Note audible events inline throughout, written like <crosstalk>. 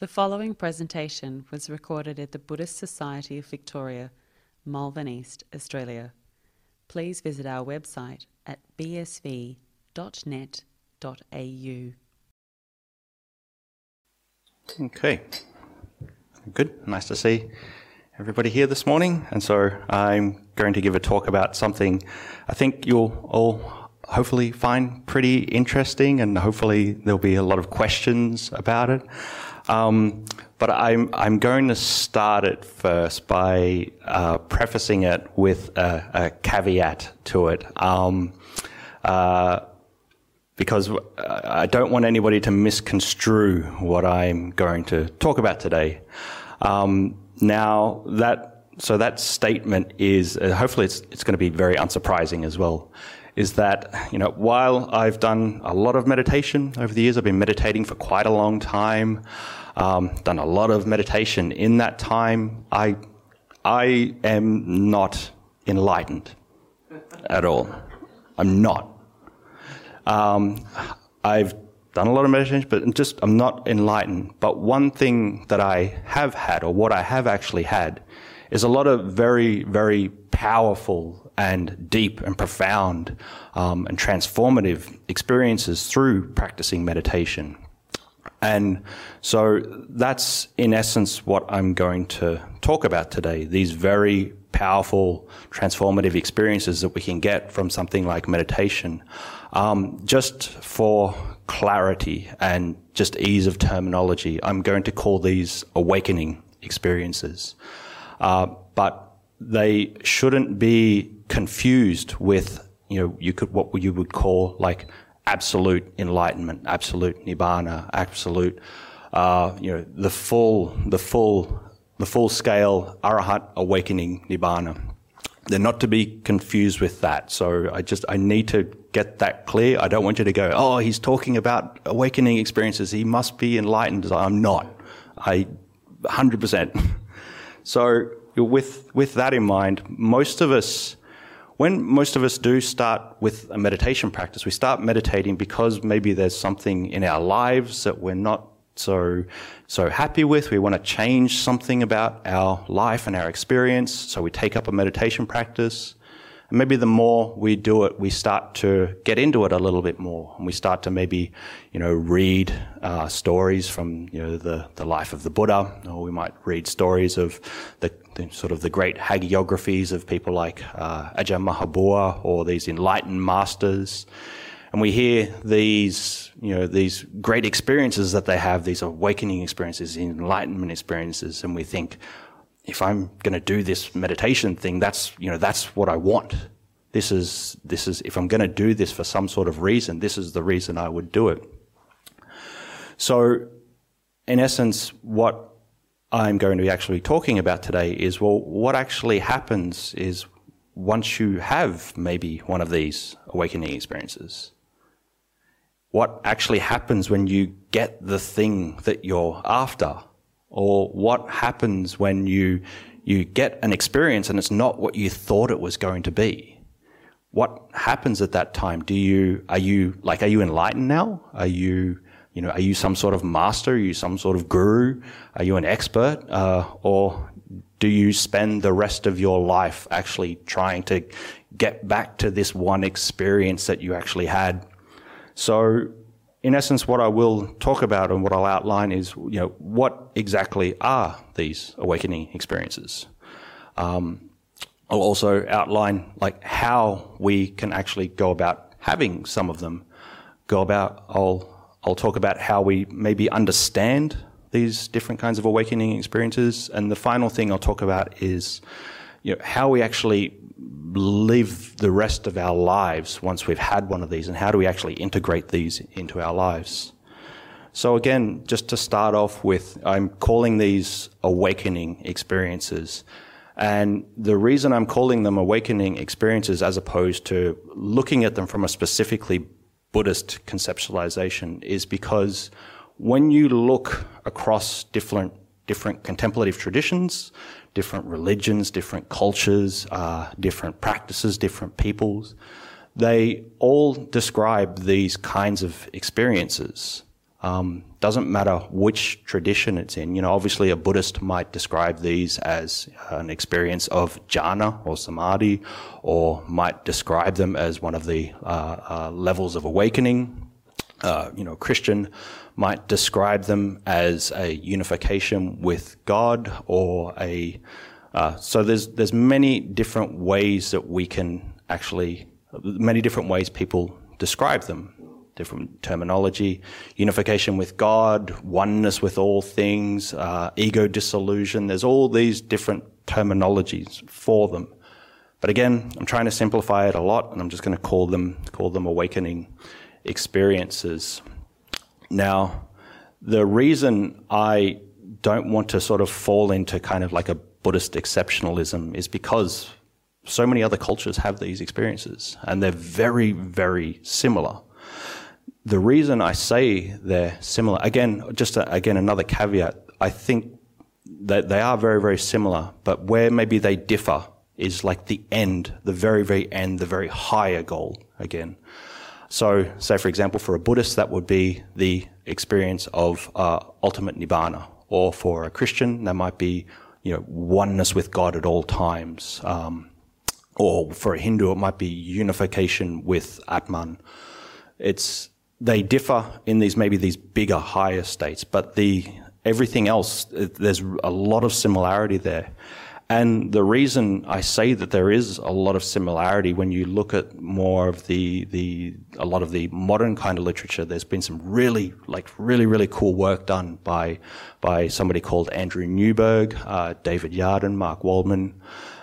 The following presentation was recorded at the Buddhist Society of Victoria, Malvern East, Australia. Please visit our website at bsv.net.au. Okay, good. Nice to see everybody here this morning. And so I'm going to give a talk about something I think you'll all hopefully find pretty interesting, and hopefully there'll be a lot of questions about it. Um, but I'm, I'm going to start it first by uh, prefacing it with a, a caveat to it. Um, uh, because I don't want anybody to misconstrue what I'm going to talk about today. Um, now that so that statement is uh, hopefully it's it's going to be very unsurprising as well. Is that you know while I've done a lot of meditation over the years, I've been meditating for quite a long time. Um, done a lot of meditation in that time. I I am not enlightened at all. I'm not. Um, I've done a lot of meditation, but just I'm not enlightened. But one thing that I have had, or what I have actually had, is a lot of very, very powerful and deep and profound um, and transformative experiences through practicing meditation. And so that's in essence what I'm going to talk about today. These very powerful, transformative experiences that we can get from something like meditation. Um, just for clarity and just ease of terminology, I'm going to call these awakening experiences. Uh, but they shouldn't be confused with, you know, you could, what you would call like absolute enlightenment, absolute nibbana, absolute, uh, you know, the full, the full, the full scale arahat awakening nibbana. They're not to be confused with that. So I just, I need to get that clear. I don't want you to go, oh, he's talking about awakening experiences. He must be enlightened. I'm not. I, 100%. <laughs> So with, with that in mind, most of us, when most of us do start with a meditation practice, we start meditating because maybe there's something in our lives that we're not so so happy with. We want to change something about our life and our experience, so we take up a meditation practice. And maybe the more we do it, we start to get into it a little bit more, and we start to maybe, you know, read uh, stories from you know the the life of the Buddha, or we might read stories of the, the sort of the great hagiographies of people like uh, Ajahn Mahabua or these enlightened masters, and we hear these you know these great experiences that they have, these awakening experiences, enlightenment experiences, and we think, if I'm going to do this meditation thing, that's, you know, that's what I want. This is, this is, if I'm going to do this for some sort of reason, this is the reason I would do it. So, in essence, what I'm going to be actually talking about today is, well, what actually happens is once you have maybe one of these awakening experiences, what actually happens when you get the thing that you're after? Or what happens when you you get an experience and it's not what you thought it was going to be? What happens at that time? Do you are you like are you enlightened now? Are you you know are you some sort of master? Are you some sort of guru? Are you an expert? Uh, or do you spend the rest of your life actually trying to get back to this one experience that you actually had? So in essence, what I will talk about and what I'll outline is, you know, what exactly are these awakening experiences? Um, I'll also outline like how we can actually go about having some of them. Go about. I'll I'll talk about how we maybe understand these different kinds of awakening experiences, and the final thing I'll talk about is, you know, how we actually live the rest of our lives once we've had one of these, and how do we actually integrate these into our lives? So, again, just to start off with, I'm calling these awakening experiences. And the reason I'm calling them awakening experiences as opposed to looking at them from a specifically Buddhist conceptualization is because when you look across different, different contemplative traditions, different religions, different cultures, uh, different practices, different peoples. They all describe these kinds of experiences. Um, doesn't matter which tradition it's in. You know, obviously a Buddhist might describe these as an experience of jhana or samadhi, or might describe them as one of the uh, uh, levels of awakening. Uh, you know, Christian might describe them as a unification with God or a. Uh, so there's there's many different ways that we can actually many different ways people describe them different terminology, unification with God, oneness with all things, uh, ego dissolution. There's all these different terminologies for them. But again, I'm trying to simplify it a lot, and I'm just going to call them call them awakening experiences. Now, the reason I don't want to sort of fall into kind of like a Buddhist exceptionalism is because so many other cultures have these experiences, and they're very, very similar the reason I say they're similar, again, just a, again another caveat. I think that they are very, very similar, but where maybe they differ is like the end, the very, very end, the very higher goal again. So, say for example, for a Buddhist, that would be the experience of uh, ultimate nibbana, or for a Christian, that might be you know oneness with God at all times, um, or for a Hindu, it might be unification with Atman. It's they differ in these maybe these bigger, higher states, but the everything else there's a lot of similarity there. And the reason I say that there is a lot of similarity when you look at more of the, the a lot of the modern kind of literature, there's been some really like really really cool work done by by somebody called Andrew Newberg, uh, David Yaden, Mark Waldman,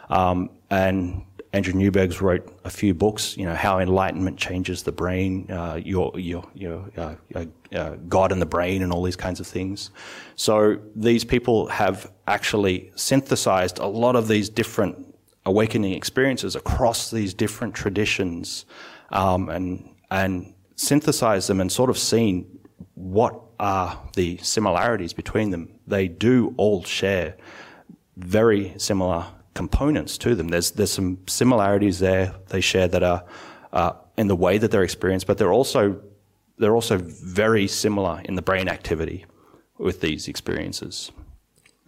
um, and Andrew Newberg's wrote a few books, you know, how enlightenment changes the brain, uh, your, your, your uh, uh, uh, God and the brain and all these kinds of things. So these people have actually synthesized a lot of these different awakening experiences across these different traditions, um, and, and synthesized them and sort of seen what are the similarities between them. They do all share very similar components to them. There's there's some similarities there they share that are uh, in the way that they're experienced, but they're also they're also very similar in the brain activity with these experiences.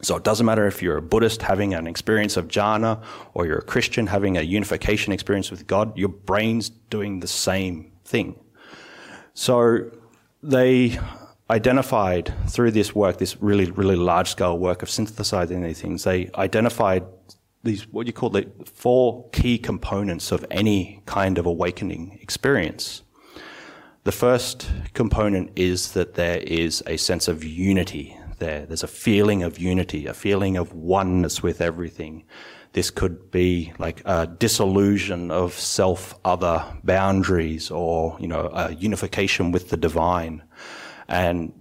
So it doesn't matter if you're a Buddhist having an experience of jhana or you're a Christian having a unification experience with God, your brain's doing the same thing. So they identified through this work, this really, really large scale work of synthesizing these things, they identified these what you call the four key components of any kind of awakening experience. The first component is that there is a sense of unity there. There's a feeling of unity, a feeling of oneness with everything. This could be like a disillusion of self-other boundaries or, you know, a unification with the divine. And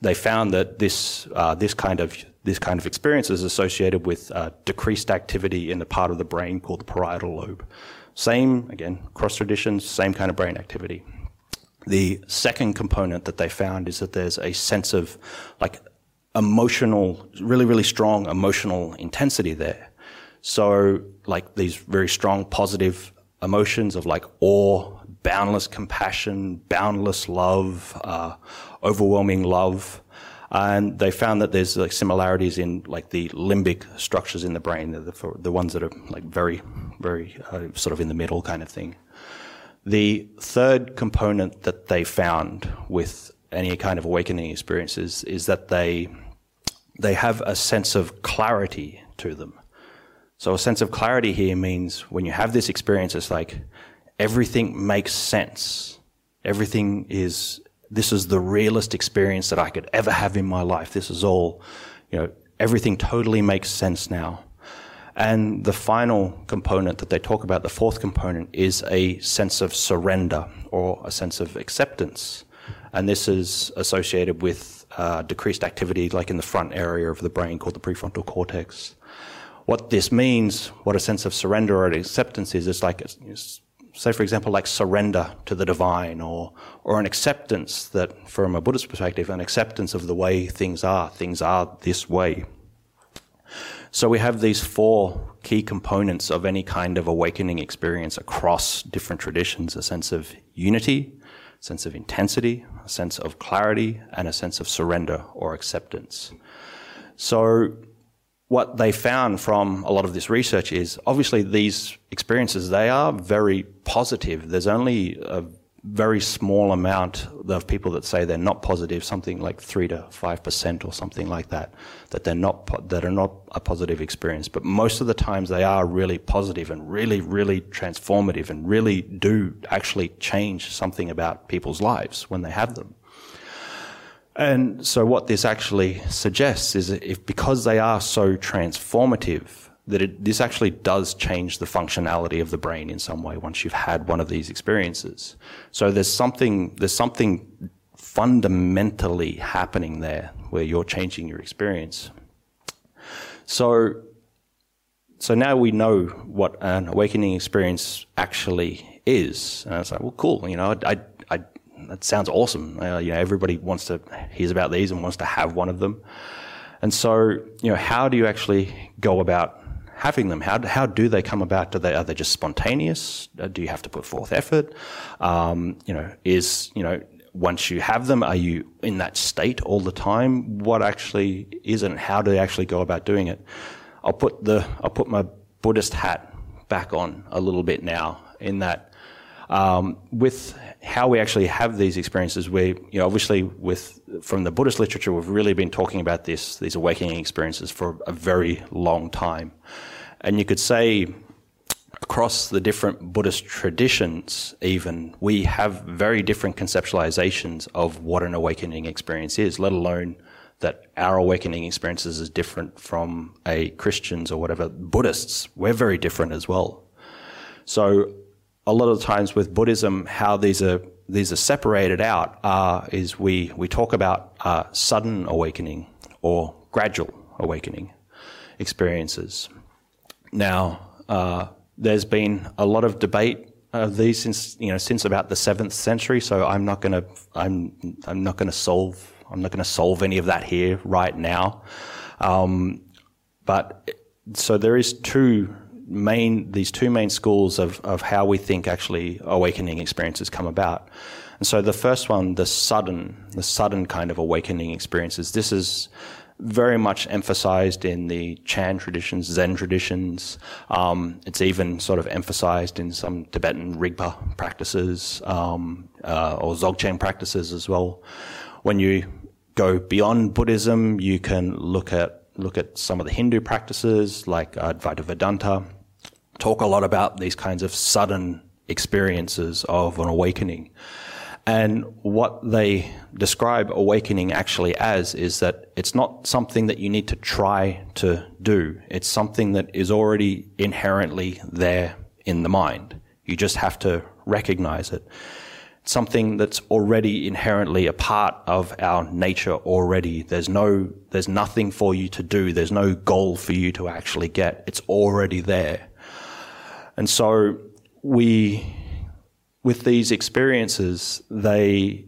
they found that this, uh, this kind of this kind of experience is associated with uh, decreased activity in the part of the brain called the parietal lobe. Same, again, cross traditions, same kind of brain activity. The second component that they found is that there's a sense of like emotional, really, really strong emotional intensity there. So, like these very strong positive emotions of like awe, boundless compassion, boundless love, uh, overwhelming love, and they found that there's like similarities in like the limbic structures in the brain, the, the ones that are like very, very uh, sort of in the middle kind of thing. The third component that they found with any kind of awakening experiences is that they they have a sense of clarity to them. So a sense of clarity here means when you have this experience, it's like everything makes sense. Everything is this is the realest experience that I could ever have in my life. This is all, you know, everything totally makes sense now. And the final component that they talk about, the fourth component, is a sense of surrender or a sense of acceptance. And this is associated with uh, decreased activity, like in the front area of the brain called the prefrontal cortex. What this means, what a sense of surrender or acceptance is, is like it's say, for example, like surrender to the divine or, or an acceptance that, from a Buddhist perspective, an acceptance of the way things are. Things are this way. So we have these four key components of any kind of awakening experience across different traditions a sense of unity, a sense of intensity, a sense of clarity, and a sense of surrender or acceptance. So, what they found from a lot of this research is obviously these experiences they are very positive. There's only a very small amount of people that say they're not positive, something like three to five percent or something like that, that they're not that are not a positive experience. But most of the times they are really positive and really, really transformative and really do actually change something about people's lives when they have them. And so what this actually suggests is if because they are so transformative, that it, this actually does change the functionality of the brain in some way once you've had one of these experiences. So there's something there's something fundamentally happening there where you're changing your experience. So so now we know what an awakening experience actually is. And I was like, well, cool. You know, I, I, that sounds awesome. Uh, you know, everybody wants to hears about these and wants to have one of them. And so, you know, how do you actually go about having them? How, how do they come about? Do they, are they just spontaneous? Uh, do you have to put forth effort? Um, you know, is, you know, once you have them, are you in that state all the time? What actually is it? How do they actually go about doing it? I'll put the, I'll put my Buddhist hat back on a little bit now in that, um, with how we actually have these experiences, we, you know, obviously with, from the Buddhist literature, we've really been talking about this, these awakening experiences for a very long time. And you could say across the different Buddhist traditions, even, we have very different conceptualizations of what an awakening experience is, let alone that our awakening experiences is different from a Christian's or whatever. Buddhists, we're very different as well. So a lot of times with Buddhism, how these are these are separated out uh, is we we talk about uh, sudden awakening or gradual awakening experiences. Now, uh, there's been a lot of debate of these since you know since about the seventh century. So I'm not going to I'm I'm not going to solve I'm not going to solve any of that here right now. Um, but so there is two main these two main schools of of how we think actually awakening experiences come about. And so the first one, the sudden, the sudden kind of awakening experiences. This is very much emphasized in the Chan traditions, Zen traditions. Um, it's even sort of emphasized in some Tibetan Rigpa practices um, uh, or Dzogchen practices as well. When you go beyond Buddhism, you can look at look at some of the Hindu practices like Advaita Vedanta. Talk a lot about these kinds of sudden experiences of an awakening. And what they describe awakening actually as is that it's not something that you need to try to do. It's something that is already inherently there in the mind. You just have to recognize it. It's something that's already inherently a part of our nature already. There's no, there's nothing for you to do. There's no goal for you to actually get. It's already there. And so we with these experiences, they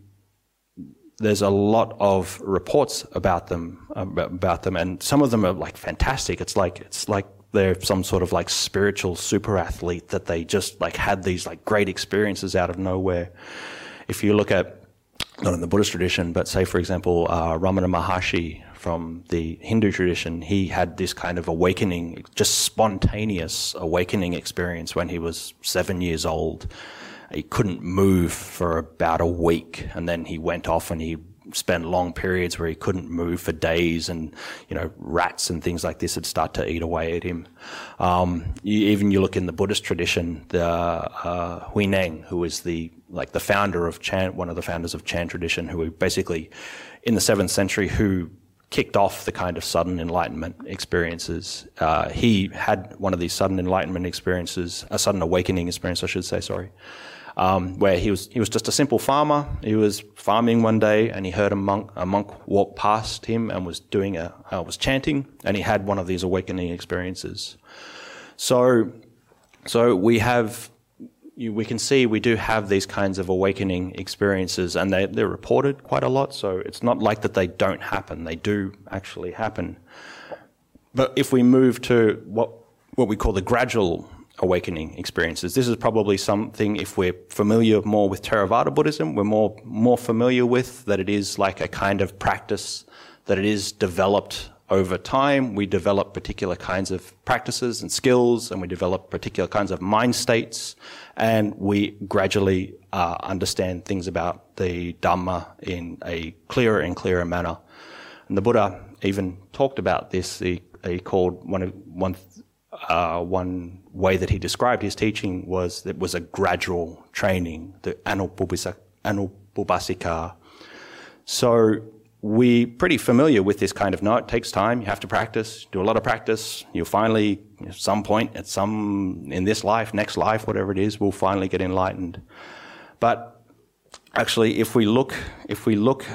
there's a lot of reports about them about them, and some of them are like fantastic. It's like it's like they're some sort of like spiritual super athlete that they just like had these like great experiences out of nowhere. If you look at not in the Buddhist tradition, but say for example, uh, Ramana Maharshi from the Hindu tradition, he had this kind of awakening, just spontaneous awakening experience when he was seven years old he couldn't move for about a week, and then he went off and he spent long periods where he couldn't move for days, and you know rats and things like this would start to eat away at him. Um, you, even you look in the Buddhist tradition, the uh, Huineng, who is the like the founder of Chan, one of the founders of Chan tradition, who basically in the seventh century who kicked off the kind of sudden enlightenment experiences. Uh, he had one of these sudden enlightenment experiences, a sudden awakening experience, I should say. Sorry um, where he was he was just a simple farmer. He was farming one day, and he heard a monk a monk walk past him and was doing a uh, was chanting, and he had one of these awakening experiences. So, so we have. You, we can see we do have these kinds of awakening experiences, and they, they're reported quite a lot. So it's not like that they don't happen; they do actually happen. But if we move to what what we call the gradual awakening experiences. This is probably something, if we're familiar more with Theravada Buddhism, we're more, more familiar with that it is like a kind of practice, that it is developed over time. We develop particular kinds of practices and skills, and we develop particular kinds of mind states, and we gradually uh, understand things about the Dhamma in a clearer and clearer manner. And the Buddha even talked about this. He, he called one one uh, one way that he described his teaching was that it was a gradual training, the anupubbasikkha. So we're pretty familiar with this kind of no, it takes time, you have to practice, do a lot of practice, you'll finally, at some point, at some, in this life, next life, whatever it is, we'll finally get enlightened. But actually, if we look, if we look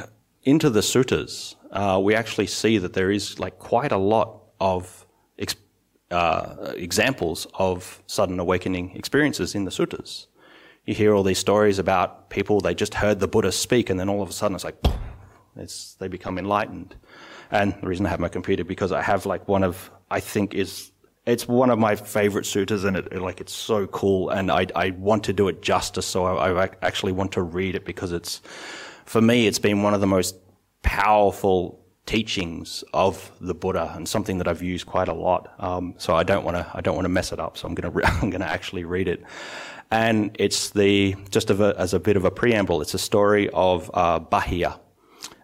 into the suttas, uh, we actually see that there is like quite a lot of uh, examples of sudden awakening experiences in the suttas. You hear all these stories about people, they just heard the Buddha speak, and then all of a sudden it's like, it's, they become enlightened. And the reason I have my computer, because I have like one of, I think is, it's one of my favorite suttas, and it, like, it's so cool, and I, I want to do it justice, so I, I actually want to read it because it's, for me, it's been one of the most powerful teachings of the Buddha and something that I've used quite a lot. Um, so I don't want to I don't want to mess it up. So I'm going to re- <laughs> I'm to actually read it. And it's the just a, as a bit of a preamble. It's a story of uh, Bahiya,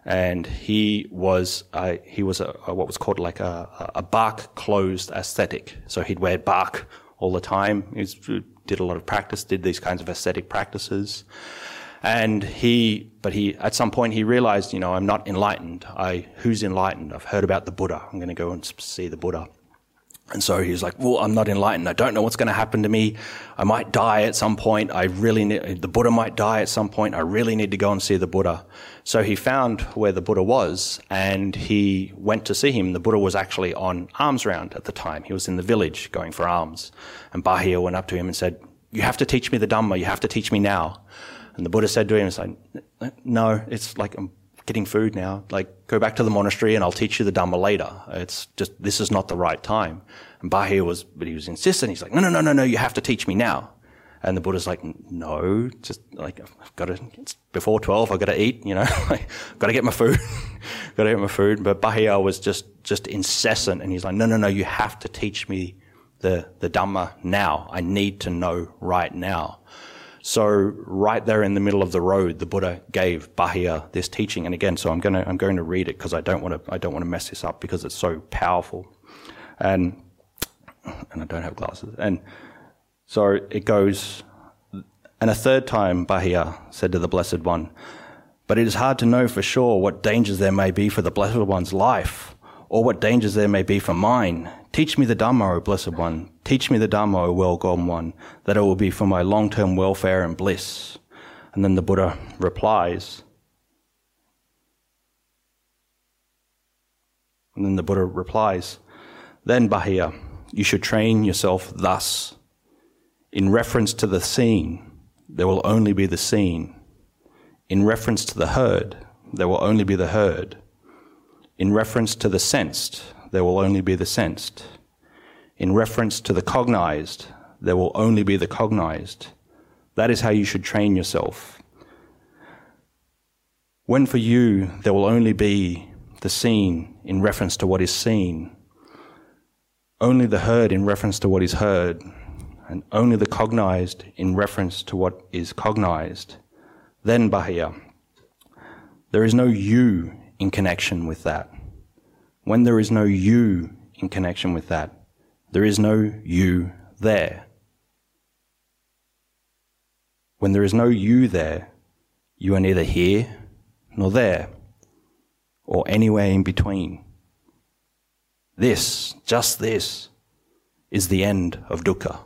and he was uh, he was a, a, what was called like a, a bark closed ascetic. So he'd wear bark all the time. He was, did a lot of practice, did these kinds of ascetic practices. And he, but he, at some point he realized, you know, I'm not enlightened. I, who's enlightened? I've heard about the Buddha. I'm going to go and see the Buddha. And so he was like, well, I'm not enlightened. I don't know what's going to happen to me. I might die at some point. I really need, the Buddha might die at some point. I really need to go and see the Buddha. So he found where the Buddha was and he went to see him. The Buddha was actually on alms round at the time. He was in the village going for alms. And Bahiya went up to him and said, you have to teach me the Dhamma. You have to teach me now. And the Buddha said to him, no, it's like I'm getting food now. Like, go back to the monastery and I'll teach you the Dhamma later. It's just, this is not the right time. And Bahiya was, but he was insistent. He's like, no, no, no, no, no, you have to teach me now. And the Buddha's like, no, just like, I've got to, it's before 12, I've got to eat, you know, I've got to get my food, <laughs> got to get my food. But Bahiya was just, just incessant. And he's like, no, no, no, you have to teach me the, the Dhamma now. I need to know right now. So right there in the middle of the road, the Buddha gave Bahiya this teaching. And again, so I'm going to, I'm going to read it because I don't want to, I don't want to mess this up because it's so powerful. And, and I don't have glasses. And so it goes, and a third time Bahiya said to the Blessed One, but it is hard to know for sure what dangers there may be for the Blessed One's life, or what dangers there may be for mine. Teach me the Dhamma, O Blessed One. Teach me the Dhamma, O well gone one, that it will be for my long term welfare and bliss. And then the Buddha replies, and then the Buddha replies, Then, Bahiya, you should train yourself thus. In reference to the seen, there will only be the seen. In reference to the heard, there will only be the heard. In reference to the sensed, there will only be the sensed. In reference to the cognized, there will only be the cognized. That is how you should train yourself. When for you there will only be the seen in reference to what is seen, only the heard in reference to what is heard, and only the cognized in reference to what is cognized, then Bahiya. There is no you in connection with that. When there is no you in connection with that, there is no you there. When there is no you there, you are neither here nor there, or anywhere in between. This, just this, is the end of dukkha.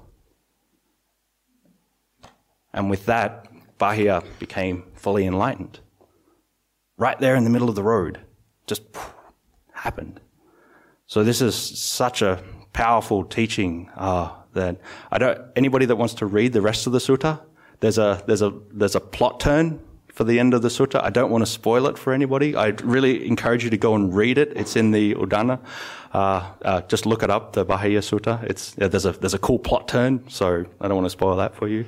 And with that, Bahiya became fully enlightened. Right there in the middle of the road, just happened. So this is such a powerful teaching uh, that I don't. Anybody that wants to read the rest of the sutta, there's a there's a there's a plot turn for the end of the sutta. I don't want to spoil it for anybody. I really encourage you to go and read it. It's in the Udana. Uh, uh, just look it up, the Bahiya Sutta. It's there's a there's a cool plot turn, so I don't want to spoil that for you.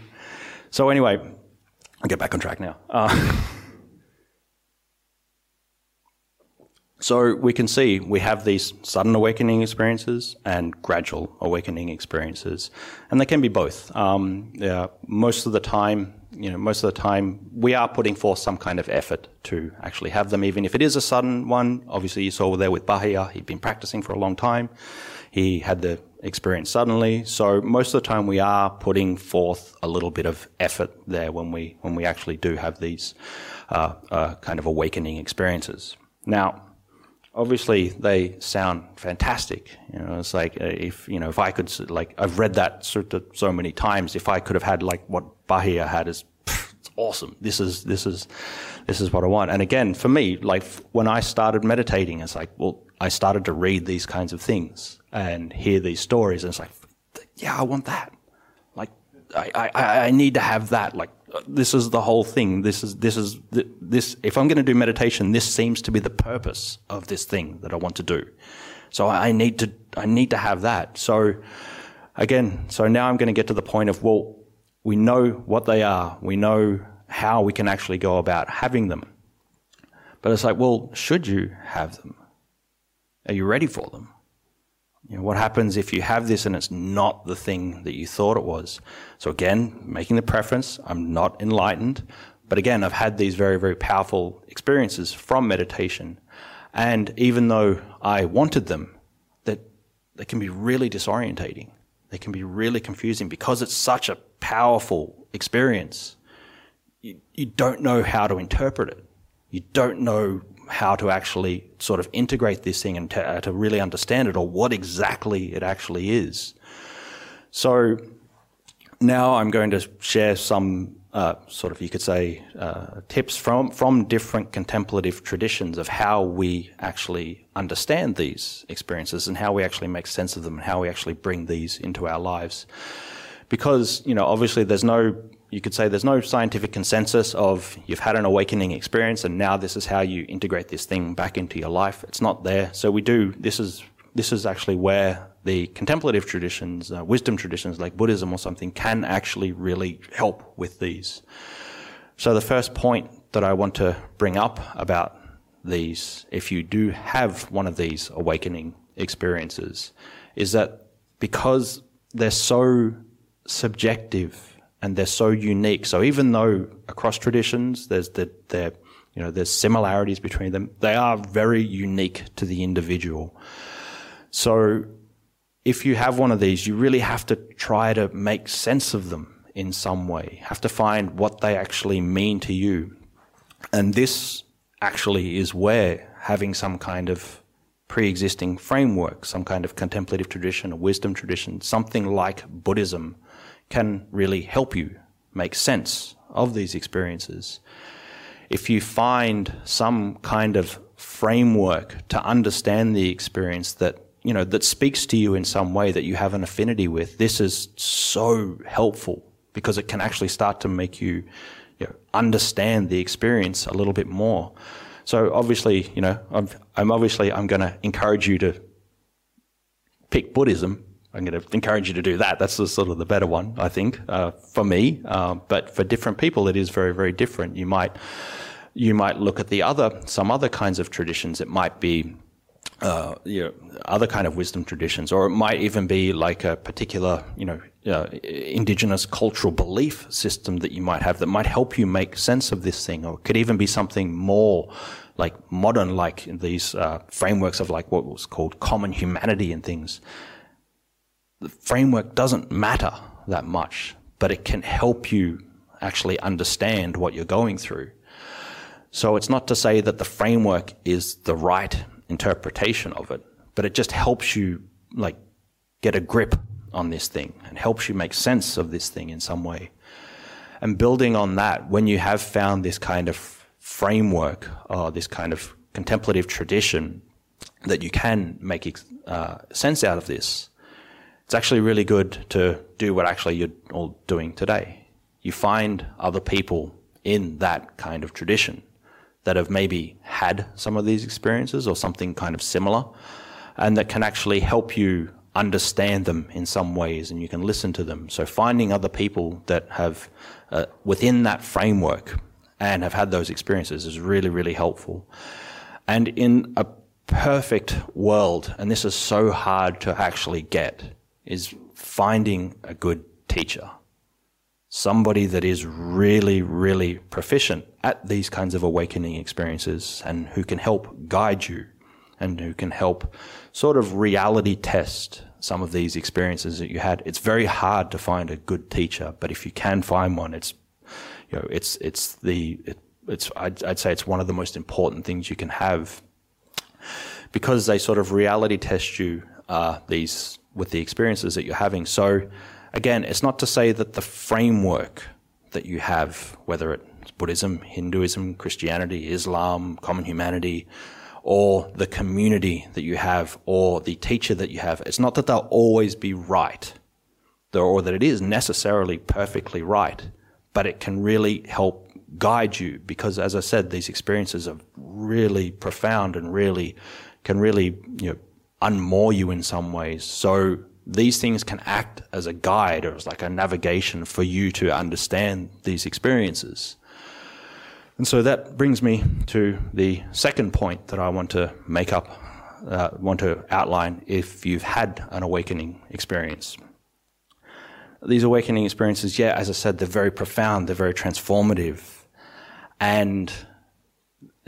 So anyway, I'll get back on track now. Uh, So we can see we have these sudden awakening experiences and gradual awakening experiences, and they can be both. Um, yeah, most of the time, you know, most of the time we are putting forth some kind of effort to actually have them, even if it is a sudden one. Obviously, you saw there with Bahiya, he'd been practicing for a long time. He had the experience suddenly. So most of the time, we are putting forth a little bit of effort there when we when we actually do have these uh, uh, kind of awakening experiences. Now obviously they sound fantastic. You know, it's like uh, if you know if I could like I've read that so many times. If I could have had like what Bahiya had, is it's awesome. This is this is this is what I want. And again, for me, like when I started meditating, it's like well, I started to read these kinds of things and hear these stories, and it's like, yeah, I want that. Like I I, I need to have that. Like this is the whole thing. This is this is this. If I'm going to do meditation, this seems to be the purpose of this thing that I want to do. So I need to I need to have that. So again, so now I'm going to get to the point of well, we know what they are. We know how we can actually go about having them. But it's like, well, should you have them? Are you ready for them? You know, what happens if you have this and it's not the thing that you thought it was? So again, making the preference, I'm not enlightened, but again, I've had these very, very powerful experiences from meditation. And even though I wanted them, that they can be really disorientating. They can be really confusing because it's such a powerful experience. You, you don't know how to interpret it. You don't know how to actually sort of integrate this thing and to, uh, to really understand it or what exactly it actually is. So now I'm going to share some uh, sort of, you could say, uh, tips from, from different contemplative traditions of how we actually understand these experiences and how we actually make sense of them and how we actually bring these into our lives. Because, you know, obviously there's no you could say there's no scientific consensus of you've had an awakening experience and now this is how you integrate this thing back into your life. It's not there. So we do, this is, this is actually where the contemplative traditions, uh, wisdom traditions like Buddhism or something can actually really help with these. So the first point that I want to bring up about these, if you do have one of these awakening experiences, is that because they're so subjective and they're so unique. So even though across traditions there's the, there, you know, there's similarities between them, they are very unique to the individual. So if you have one of these, you really have to try to make sense of them in some way. Have to find what they actually mean to you. And this actually is where having some kind of pre-existing framework, some kind of contemplative tradition, a wisdom tradition, something like Buddhism can really help you make sense of these experiences. If you find some kind of framework to understand the experience that you know that speaks to you in some way that you have an affinity with, this is so helpful because it can actually start to make you, you know, understand the experience a little bit more. So obviously, you know, I'm, I'm obviously I'm going to encourage you to pick Buddhism I'm going to encourage you to do that. That's sort of the better one, I think, uh, for me. Uh, but for different people, it is very, very different. You might, you might look at the other, some other kinds of traditions. It might be, uh, you know, other kind of wisdom traditions, or it might even be like a particular, you know, uh, indigenous cultural belief system that you might have that might help you make sense of this thing, or it could even be something more like modern, like these uh, frameworks of like what was called common humanity and things the framework doesn't matter that much, but it can help you actually understand what you're going through. So it's not to say that the framework is the right interpretation of it, but it just helps you like get a grip on this thing and helps you make sense of this thing in some way. And building on that, when you have found this kind of framework or this kind of contemplative tradition that you can make uh, sense out of this, it's actually really good to do what actually you're all doing today. You find other people in that kind of tradition that have maybe had some of these experiences or something kind of similar and that can actually help you understand them in some ways and you can listen to them. So finding other people that have uh, within that framework and have had those experiences is really, really helpful. And in a perfect world, and this is so hard to actually get, is finding a good teacher. Somebody that is really, really proficient at these kinds of awakening experiences and who can help guide you and who can help sort of reality test some of these experiences that you had. It's very hard to find a good teacher, but if you can find one, it's you know it's it's the it, it's I'd, I'd say it's one of the most important things you can have because they sort of reality test you uh, these with the experiences that you're having. So again, it's not to say that the framework that you have, whether it's Buddhism, Hinduism, Christianity, Islam, common humanity, or the community that you have or the teacher that you have. It's not that they'll always be right or that it is necessarily perfectly right, but it can really help guide you because as I said, these experiences are really profound and really can really, you know, unmoor you in some ways. So these things can act as a guide or as like a navigation for you to understand these experiences. And so that brings me to the second point that I want to make up, uh, want to outline if you've had an awakening experience. These awakening experiences, yeah, as I said, they're very profound, they're very transformative. And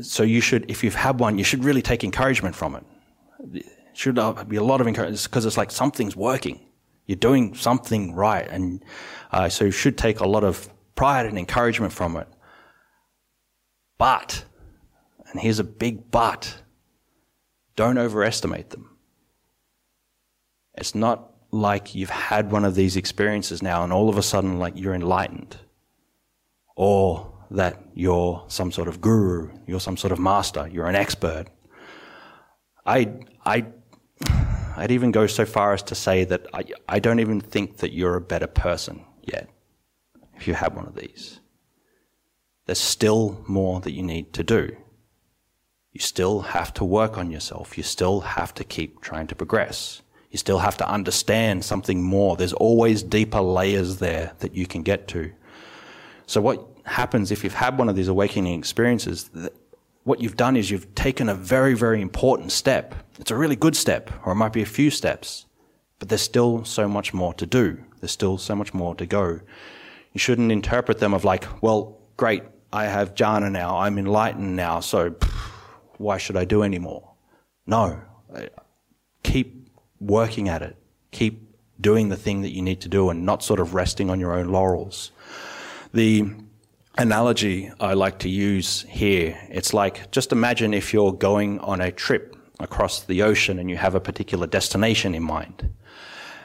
so you should, if you've had one, you should really take encouragement from it. Should be a lot of encouragement because it's like something's working. You're doing something right. And uh, so you should take a lot of pride and encouragement from it. But, and here's a big but, don't overestimate them. It's not like you've had one of these experiences now and all of a sudden like you're enlightened or that you're some sort of guru, you're some sort of master, you're an expert. I, I, I'd even go so far as to say that I, I don't even think that you're a better person yet if you have one of these there's still more that you need to do. You still have to work on yourself. You still have to keep trying to progress. You still have to understand something more. There's always deeper layers there that you can get to. So what happens if you've had one of these awakening experiences, what you've done is you've taken a very, very important step. It's a really good step, or it might be a few steps, but there's still so much more to do. There's still so much more to go. You shouldn't interpret them of like, well, great, I have jhana now, I'm enlightened now, so pff, why should I do any more? No. Keep working at it. Keep doing the thing that you need to do and not sort of resting on your own laurels. The analogy I like to use here, it's like just imagine if you're going on a trip across the ocean and you have a particular destination in mind.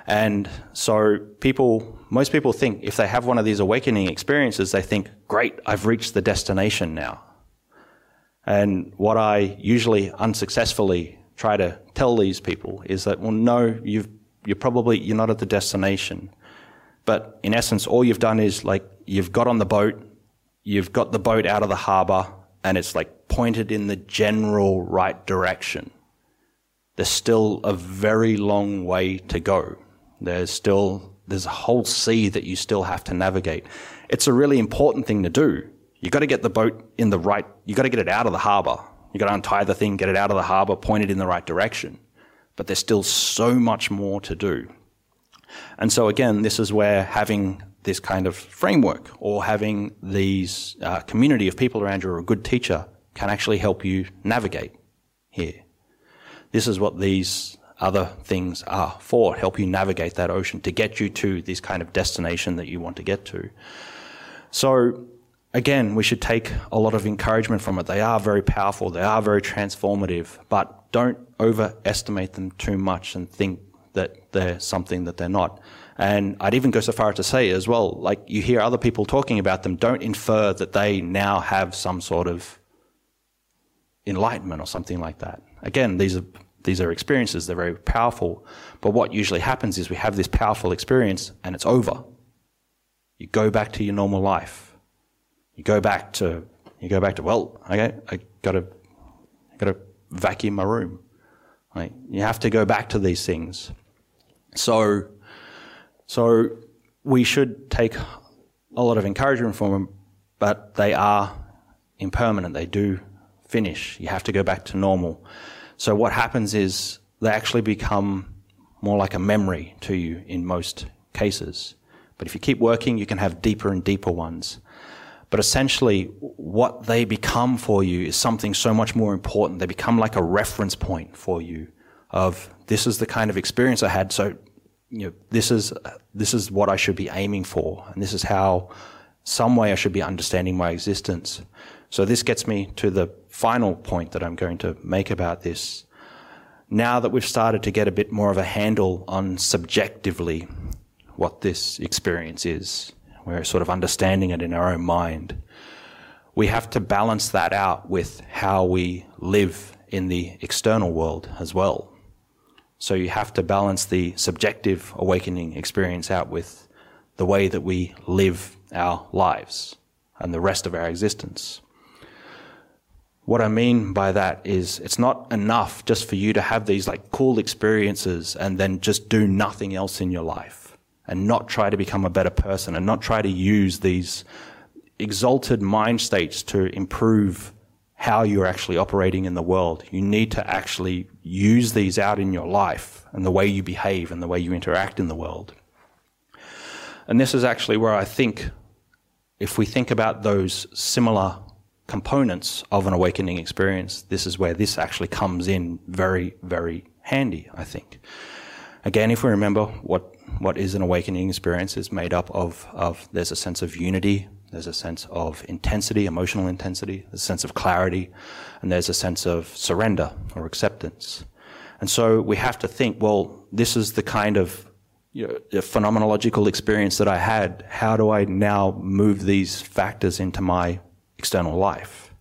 And so people, most people think if they have one of these awakening experiences, they think, great, I've reached the destination now. And what I usually unsuccessfully try to tell these people is that, well, no, you've, you're probably, you're not at the destination. But in essence, all you've done is like, you've got on the boat, you've got the boat out of the harbor, and it's like pointed in the general right direction. There's still a very long way to go. There's still, there's a whole sea that you still have to navigate. It's a really important thing to do. You've got to get the boat in the right, you've got to get it out of the harbor. You've got to untie the thing, get it out of the harbor, point it in the right direction. But there's still so much more to do. And so again, this is where having this kind of framework or having these uh, community of people around you or a good teacher can actually help you navigate here. This is what these other things are for, help you navigate that ocean to get you to this kind of destination that you want to get to. So, again, we should take a lot of encouragement from it. They are very powerful, they are very transformative, but don't overestimate them too much and think that they're something that they're not. And I'd even go so far as to say as well, like you hear other people talking about them, don't infer that they now have some sort of enlightenment or something like that. Again, these are these are experiences, they're very powerful. But what usually happens is we have this powerful experience and it's over. You go back to your normal life. You go back to, you go back to, well, okay, I gotta, I gotta vacuum my room. Right? You have to go back to these things. So, so we should take a lot of encouragement from them, but they are impermanent. They do finish. You have to go back to normal. So what happens is they actually become more like a memory to you in most cases. But if you keep working, you can have deeper and deeper ones. But essentially, what they become for you is something so much more important. They become like a reference point for you of this is the kind of experience I had. So, you know, this is, this is what I should be aiming for. And this is how some way I should be understanding my existence. So this gets me to the final point that I'm going to make about this. Now that we've started to get a bit more of a handle on subjectively what this experience is, we're sort of understanding it in our own mind. We have to balance that out with how we live in the external world as well. So you have to balance the subjective awakening experience out with the way that we live our lives and the rest of our existence. What I mean by that is it's not enough just for you to have these like cool experiences and then just do nothing else in your life and not try to become a better person and not try to use these exalted mind states to improve how you're actually operating in the world. You need to actually use these out in your life and the way you behave and the way you interact in the world. And this is actually where I think if we think about those similar components of an awakening experience, this is where this actually comes in very, very handy, I think. Again, if we remember what, what is an awakening experience is made up of, of there's a sense of unity, there's a sense of intensity, emotional intensity, a sense of clarity, and there's a sense of surrender or acceptance. And so we have to think, well, this is the kind of you know, phenomenological experience that I had. How do I now move these factors into my external life.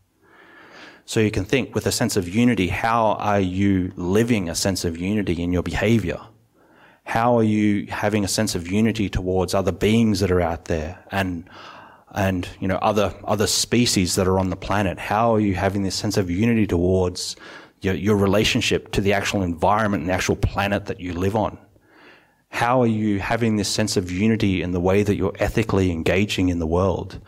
So you can think with a sense of unity, how are you living a sense of unity in your behavior? How are you having a sense of unity towards other beings that are out there and, and, you know, other, other species that are on the planet? How are you having this sense of unity towards your, your relationship to the actual environment and the actual planet that you live on? How are you having this sense of unity in the way that you're ethically engaging in the world?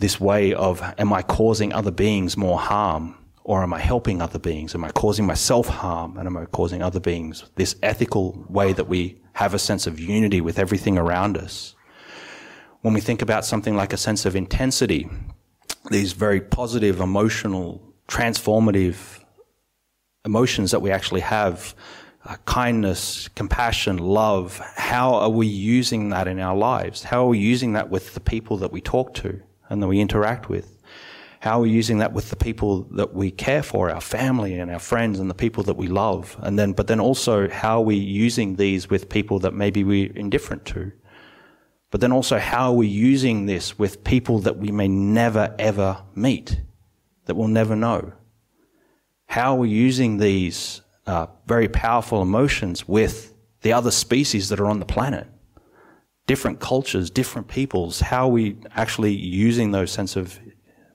this way of am I causing other beings more harm or am I helping other beings? Am I causing myself harm and am I causing other beings? This ethical way that we have a sense of unity with everything around us. When we think about something like a sense of intensity, these very positive, emotional, transformative emotions that we actually have, uh, kindness, compassion, love, how are we using that in our lives? How are we using that with the people that we talk to? and that we interact with. How are we using that with the people that we care for, our family and our friends and the people that we love? And then, but then also, how are we using these with people that maybe we're indifferent to? But then also, how are we using this with people that we may never ever meet, that we'll never know? How are we using these uh, very powerful emotions with the other species that are on the planet? different cultures, different peoples, how are we actually using those sense of,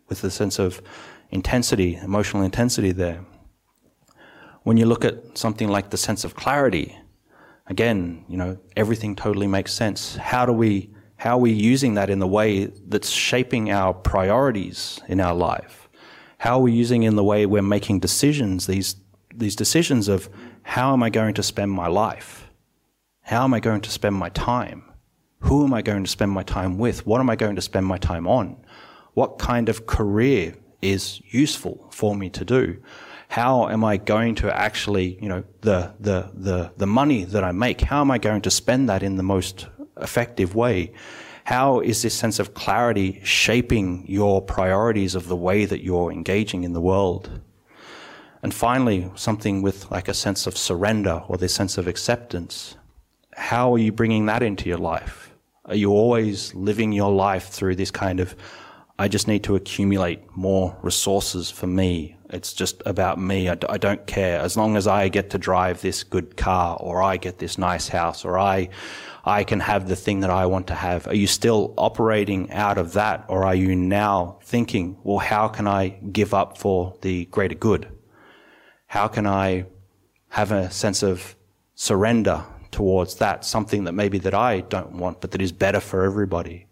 with the sense of intensity, emotional intensity there? When you look at something like the sense of clarity, again, you know, everything totally makes sense. How do we, how are we using that in the way that's shaping our priorities in our life? How are we using in the way we're making decisions, these, these decisions of how am I going to spend my life? How am I going to spend my time? Who am I going to spend my time with? What am I going to spend my time on? What kind of career is useful for me to do? How am I going to actually, you know, the, the, the, the money that I make, how am I going to spend that in the most effective way? How is this sense of clarity shaping your priorities of the way that you're engaging in the world? And finally, something with like a sense of surrender or this sense of acceptance. How are you bringing that into your life? Are you always living your life through this kind of, I just need to accumulate more resources for me? It's just about me. I, don't care. As long as I get to drive this good car or I get this nice house or I, I can have the thing that I want to have. Are you still operating out of that or are you now thinking, well, how can I give up for the greater good? How can I have a sense of surrender towards that, something that maybe that I don't want, but that is better for everybody?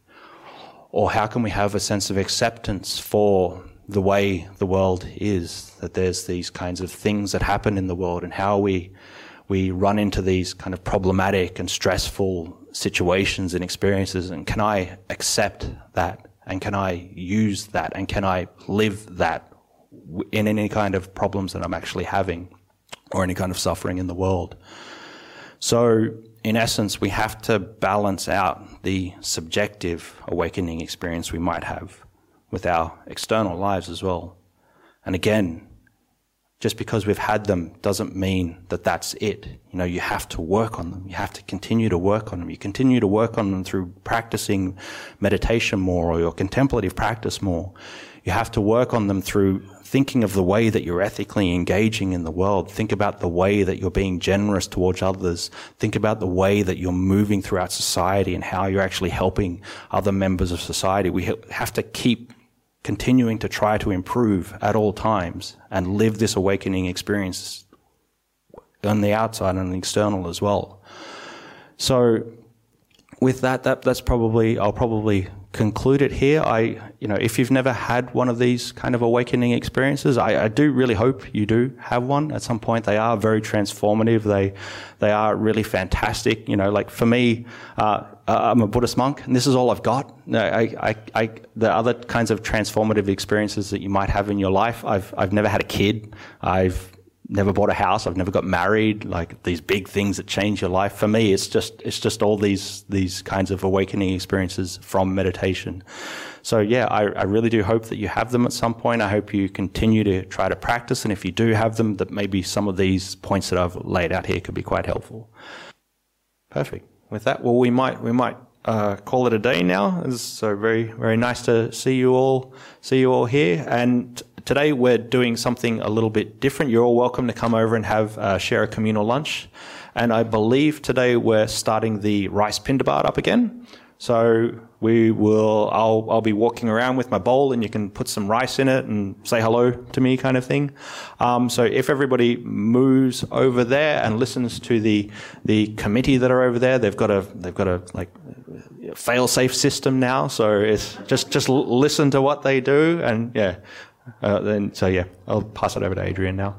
Or how can we have a sense of acceptance for the way the world is, that there's these kinds of things that happen in the world and how we, we run into these kind of problematic and stressful situations and experiences. And can I accept that? And can I use that? And can I live that in any kind of problems that I'm actually having or any kind of suffering in the world? So, in essence, we have to balance out the subjective awakening experience we might have with our external lives as well. And again, just because we've had them doesn't mean that that's it. You know, you have to work on them. You have to continue to work on them. You continue to work on them through practicing meditation more or your contemplative practice more. You have to work on them through thinking of the way that you're ethically engaging in the world. Think about the way that you're being generous towards others. Think about the way that you're moving throughout society and how you're actually helping other members of society. We have to keep continuing to try to improve at all times and live this awakening experience on the outside and the external as well. So with that, that that's probably I'll probably conclude it here. I, you know, if you've never had one of these kind of awakening experiences, I, I, do really hope you do have one at some point. They are very transformative. They, they are really fantastic. You know, like for me, uh, I'm a Buddhist monk, and this is all I've got. I, I, I, the other kinds of transformative experiences that you might have in your life, I've, I've never had a kid. I've never bought a house. I've never got married. Like these big things that change your life. For me, it's just it's just all these these kinds of awakening experiences from meditation. So yeah, I, I really do hope that you have them at some point. I hope you continue to try to practice, and if you do have them, that maybe some of these points that I've laid out here could be quite helpful. Perfect. With that, well, we might we might uh, call it a day now. So very very nice to see you all see you all here and Today we're doing something a little bit different. You're all welcome to come over and have uh, share a communal lunch. And I believe today we're starting the rice pindabat up again. So we will. I'll I'll be walking around with my bowl, and you can put some rice in it and say hello to me, kind of thing. Um, so if everybody moves over there and listens to the the committee that are over there, they've got a they've got a like fail safe system now. So it's just just listen to what they do, and yeah, uh, then, so yeah, I'll pass it over to Adrian now.